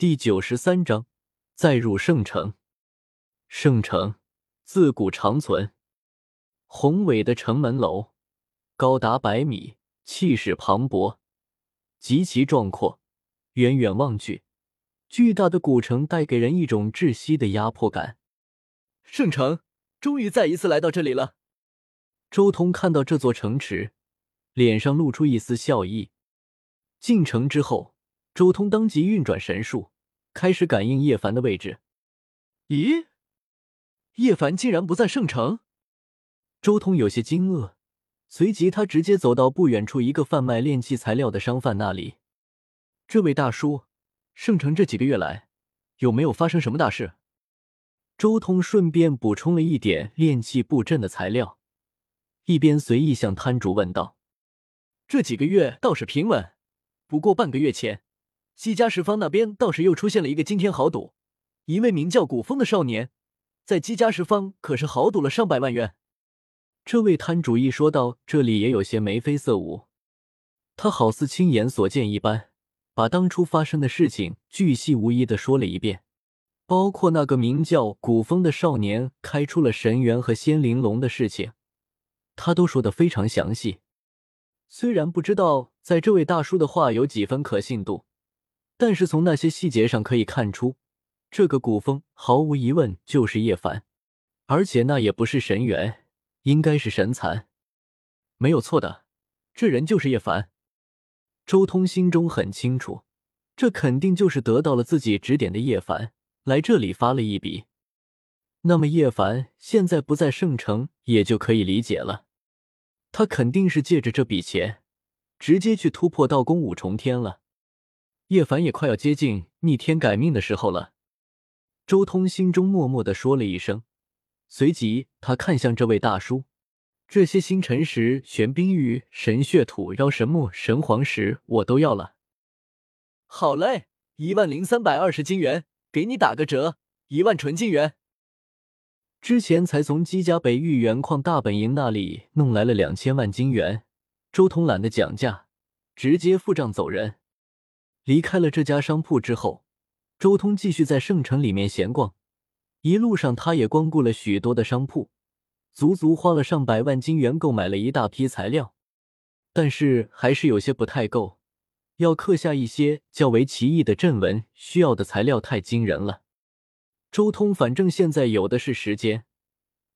第九十三章，再入圣城。圣城自古长存，宏伟的城门楼高达百米，气势磅礴，极其壮阔。远远望去，巨大的古城带给人一种窒息的压迫感。圣城终于再一次来到这里了。周通看到这座城池，脸上露出一丝笑意。进城之后。周通当即运转神术，开始感应叶凡的位置。咦，叶凡竟然不在圣城！周通有些惊愕，随即他直接走到不远处一个贩卖炼器材料的商贩那里。这位大叔，圣城这几个月来有没有发生什么大事？周通顺便补充了一点炼器布阵的材料，一边随意向摊主问道：“这几个月倒是平稳，不过半个月前……”姬家十方那边倒是又出现了一个惊天豪赌，一位名叫古风的少年，在姬家十方可是豪赌了上百万元。这位摊主一说到这里，也有些眉飞色舞。他好似亲眼所见一般，把当初发生的事情巨细无遗的说了一遍，包括那个名叫古风的少年开出了神元和仙灵龙的事情，他都说的非常详细。虽然不知道在这位大叔的话有几分可信度。但是从那些细节上可以看出，这个古风毫无疑问就是叶凡，而且那也不是神元，应该是神残，没有错的，这人就是叶凡。周通心中很清楚，这肯定就是得到了自己指点的叶凡来这里发了一笔。那么叶凡现在不在圣城，也就可以理解了，他肯定是借着这笔钱，直接去突破道宫五重天了。叶凡也快要接近逆天改命的时候了，周通心中默默的说了一声，随即他看向这位大叔：“这些星辰石、玄冰玉、神血土、妖神木、神黄石，我都要了。”好嘞，一万零三百二十金元，给你打个折，一万纯金元。之前才从姬家北域原矿大本营那里弄来了两千万金元，周通懒得讲价，直接付账走人。离开了这家商铺之后，周通继续在圣城里面闲逛。一路上，他也光顾了许多的商铺，足足花了上百万金元购买了一大批材料。但是还是有些不太够，要刻下一些较为奇异的阵纹，需要的材料太惊人了。周通反正现在有的是时间，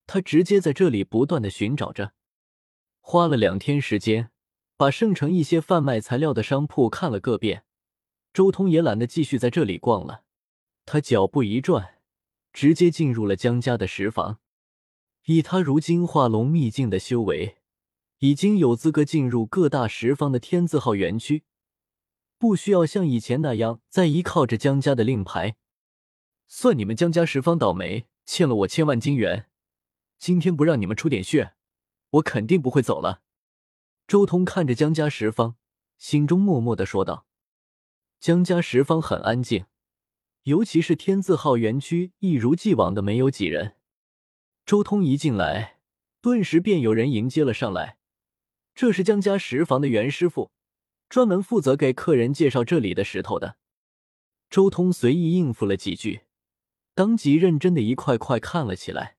他直接在这里不断的寻找着，花了两天时间，把圣城一些贩卖材料的商铺看了个遍。周通也懒得继续在这里逛了，他脚步一转，直接进入了江家的石房。以他如今化龙秘境的修为，已经有资格进入各大石方的天字号园区，不需要像以前那样再依靠着江家的令牌。算你们江家十方倒霉，欠了我千万金元。今天不让你们出点血，我肯定不会走了。周通看着江家十方，心中默默的说道。江家十方很安静，尤其是天字号园区，一如既往的没有几人。周通一进来，顿时便有人迎接了上来。这是江家石房的袁师傅，专门负责给客人介绍这里的石头的。周通随意应付了几句，当即认真的一块块看了起来。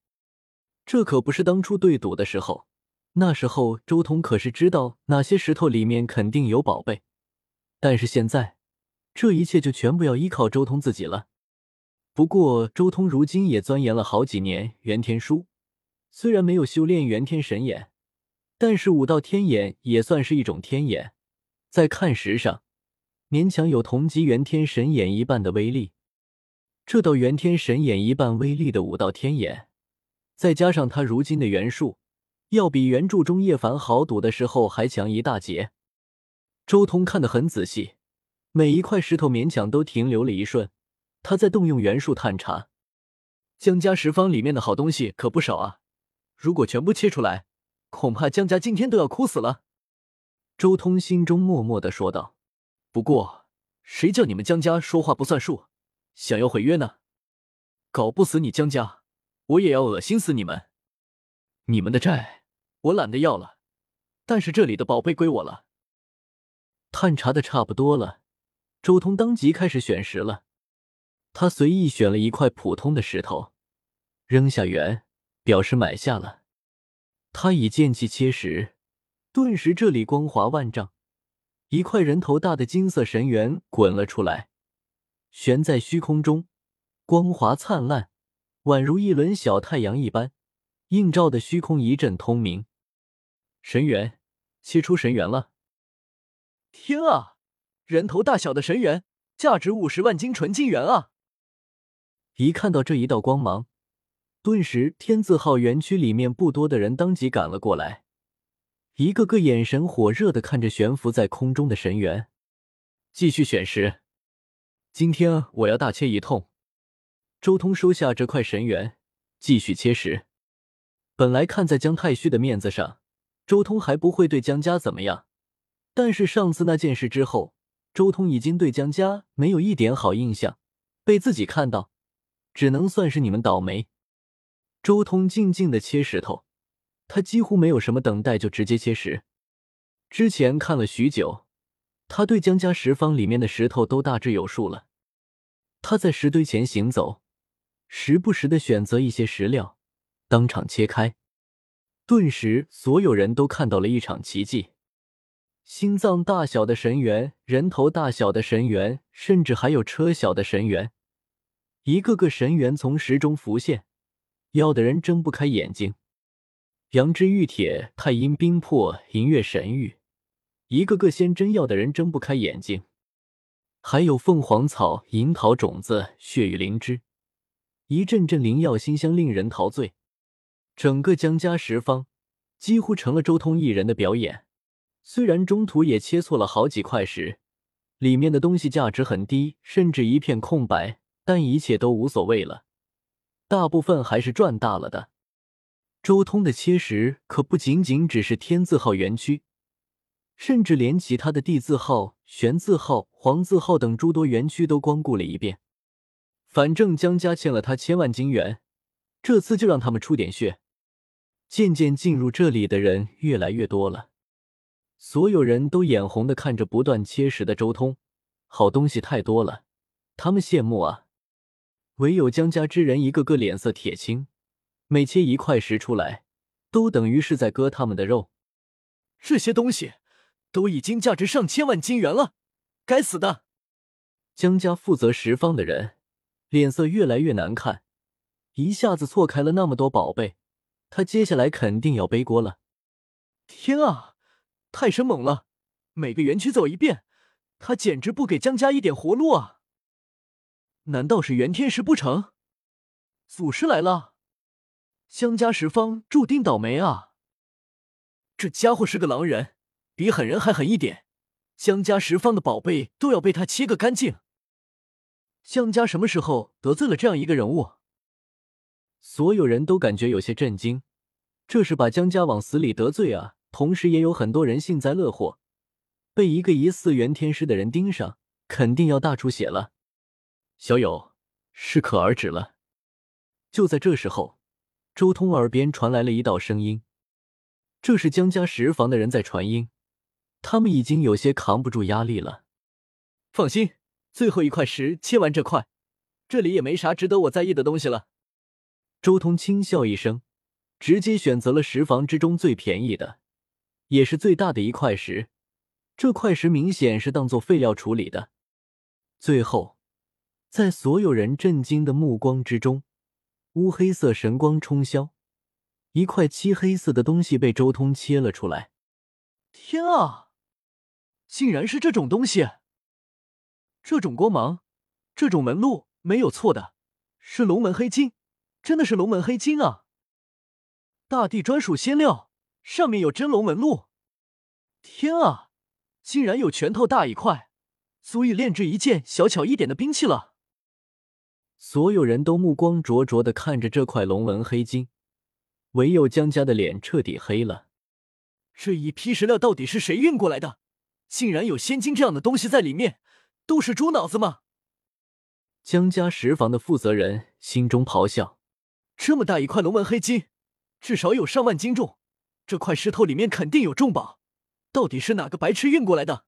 这可不是当初对赌的时候，那时候周通可是知道哪些石头里面肯定有宝贝，但是现在。这一切就全部要依靠周通自己了。不过，周通如今也钻研了好几年元天书，虽然没有修炼元天神眼，但是五道天眼也算是一种天眼，在看时上，勉强有同级元天神眼一半的威力。这道元天神眼一半威力的五道天眼，再加上他如今的元术，要比原著中叶凡豪赌的时候还强一大截。周通看得很仔细。每一块石头勉强都停留了一瞬，他在动用元术探查。江家石方里面的好东西可不少啊，如果全部切出来，恐怕江家今天都要哭死了。周通心中默默的说道：“不过，谁叫你们江家说话不算数，想要毁约呢？搞不死你江家，我也要恶心死你们！你们的债我懒得要了，但是这里的宝贝归我了。”探查的差不多了。周通当即开始选石了，他随意选了一块普通的石头，扔下元，表示买下了。他以剑气切石，顿时这里光华万丈，一块人头大的金色神元滚了出来，悬在虚空中，光华灿烂，宛如一轮小太阳一般，映照的虚空一阵通明。神元切出神元了！天啊，人头大小的神元，价值五十万金纯金元啊！一看到这一道光芒，顿时天字号园区里面不多的人当即赶了过来，一个个眼神火热的看着悬浮在空中的神元，继续选石。今天我要大切一通。周通收下这块神元，继续切石。本来看在姜太虚的面子上，周通还不会对姜家怎么样，但是上次那件事之后，周通已经对江家没有一点好印象，被自己看到。只能算是你们倒霉。周通静静的切石头，他几乎没有什么等待，就直接切石。之前看了许久，他对江家石方里面的石头都大致有数了。他在石堆前行走，时不时的选择一些石料，当场切开。顿时，所有人都看到了一场奇迹：心脏大小的神元，人头大小的神元，甚至还有车小的神元。一个个神元从石中浮现，要的人睁不开眼睛。阳之玉铁、太阴冰魄、银月神玉，一个个仙真要的人睁不开眼睛。还有凤凰草、银桃种子、血雨灵芝，一阵阵灵药馨香，令人陶醉。整个江家十方几乎成了周通一人的表演。虽然中途也切错了好几块石，里面的东西价值很低，甚至一片空白。但一切都无所谓了，大部分还是赚大了的。周通的切石可不仅仅只是天字号园区，甚至连其他的地字号、玄字号、黄字号等诸多园区都光顾了一遍。反正江家欠了他千万金元，这次就让他们出点血。渐渐进入这里的人越来越多了，所有人都眼红的看着不断切石的周通，好东西太多了，他们羡慕啊。唯有江家之人一个个脸色铁青，每切一块石出来，都等于是在割他们的肉。这些东西都已经价值上千万金元了，该死的！江家负责十方的人脸色越来越难看，一下子错开了那么多宝贝，他接下来肯定要背锅了。天啊，太生猛了！每个园区走一遍，他简直不给江家一点活路啊！难道是元天石不成？祖师来了，江家十方注定倒霉啊！这家伙是个狼人，比狠人还狠一点。江家十方的宝贝都要被他切个干净。江家什么时候得罪了这样一个人物？所有人都感觉有些震惊，这是把江家往死里得罪啊！同时也有很多人幸灾乐祸，被一个疑似元天师的人盯上，肯定要大出血了。小友，适可而止了。就在这时候，周通耳边传来了一道声音，这是江家石房的人在传音，他们已经有些扛不住压力了。放心，最后一块石切完这块，这里也没啥值得我在意的东西了。周通轻笑一声，直接选择了石房之中最便宜的，也是最大的一块石。这块石明显是当做废料处理的。最后。在所有人震惊的目光之中，乌黑色神光冲霄，一块漆黑色的东西被周通切了出来。天啊，竟然是这种东西！这种光芒，这种纹路，没有错的，是龙门黑金，真的是龙门黑金啊！大地专属仙料，上面有真龙纹路。天啊，竟然有拳头大一块，足以炼制一件小巧一点的兵器了。所有人都目光灼灼的看着这块龙纹黑金，唯有江家的脸彻底黑了。这一批石料到底是谁运过来的？竟然有仙金这样的东西在里面，都是猪脑子吗？江家石房的负责人心中咆哮：这么大一块龙纹黑金，至少有上万斤重，这块石头里面肯定有重宝，到底是哪个白痴运过来的？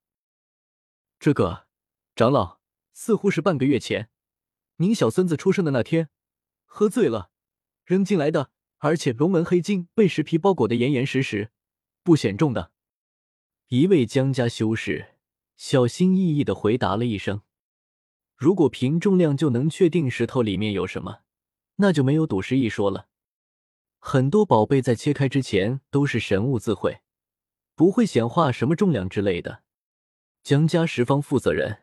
这个长老似乎是半个月前。您小孙子出生的那天，喝醉了，扔进来的。而且龙门黑金被石皮包裹的严严实实，不显重的。一位江家修士小心翼翼的回答了一声：“如果凭重量就能确定石头里面有什么，那就没有赌石一说了。很多宝贝在切开之前都是神物自会，不会显化什么重量之类的。”江家十方负责人。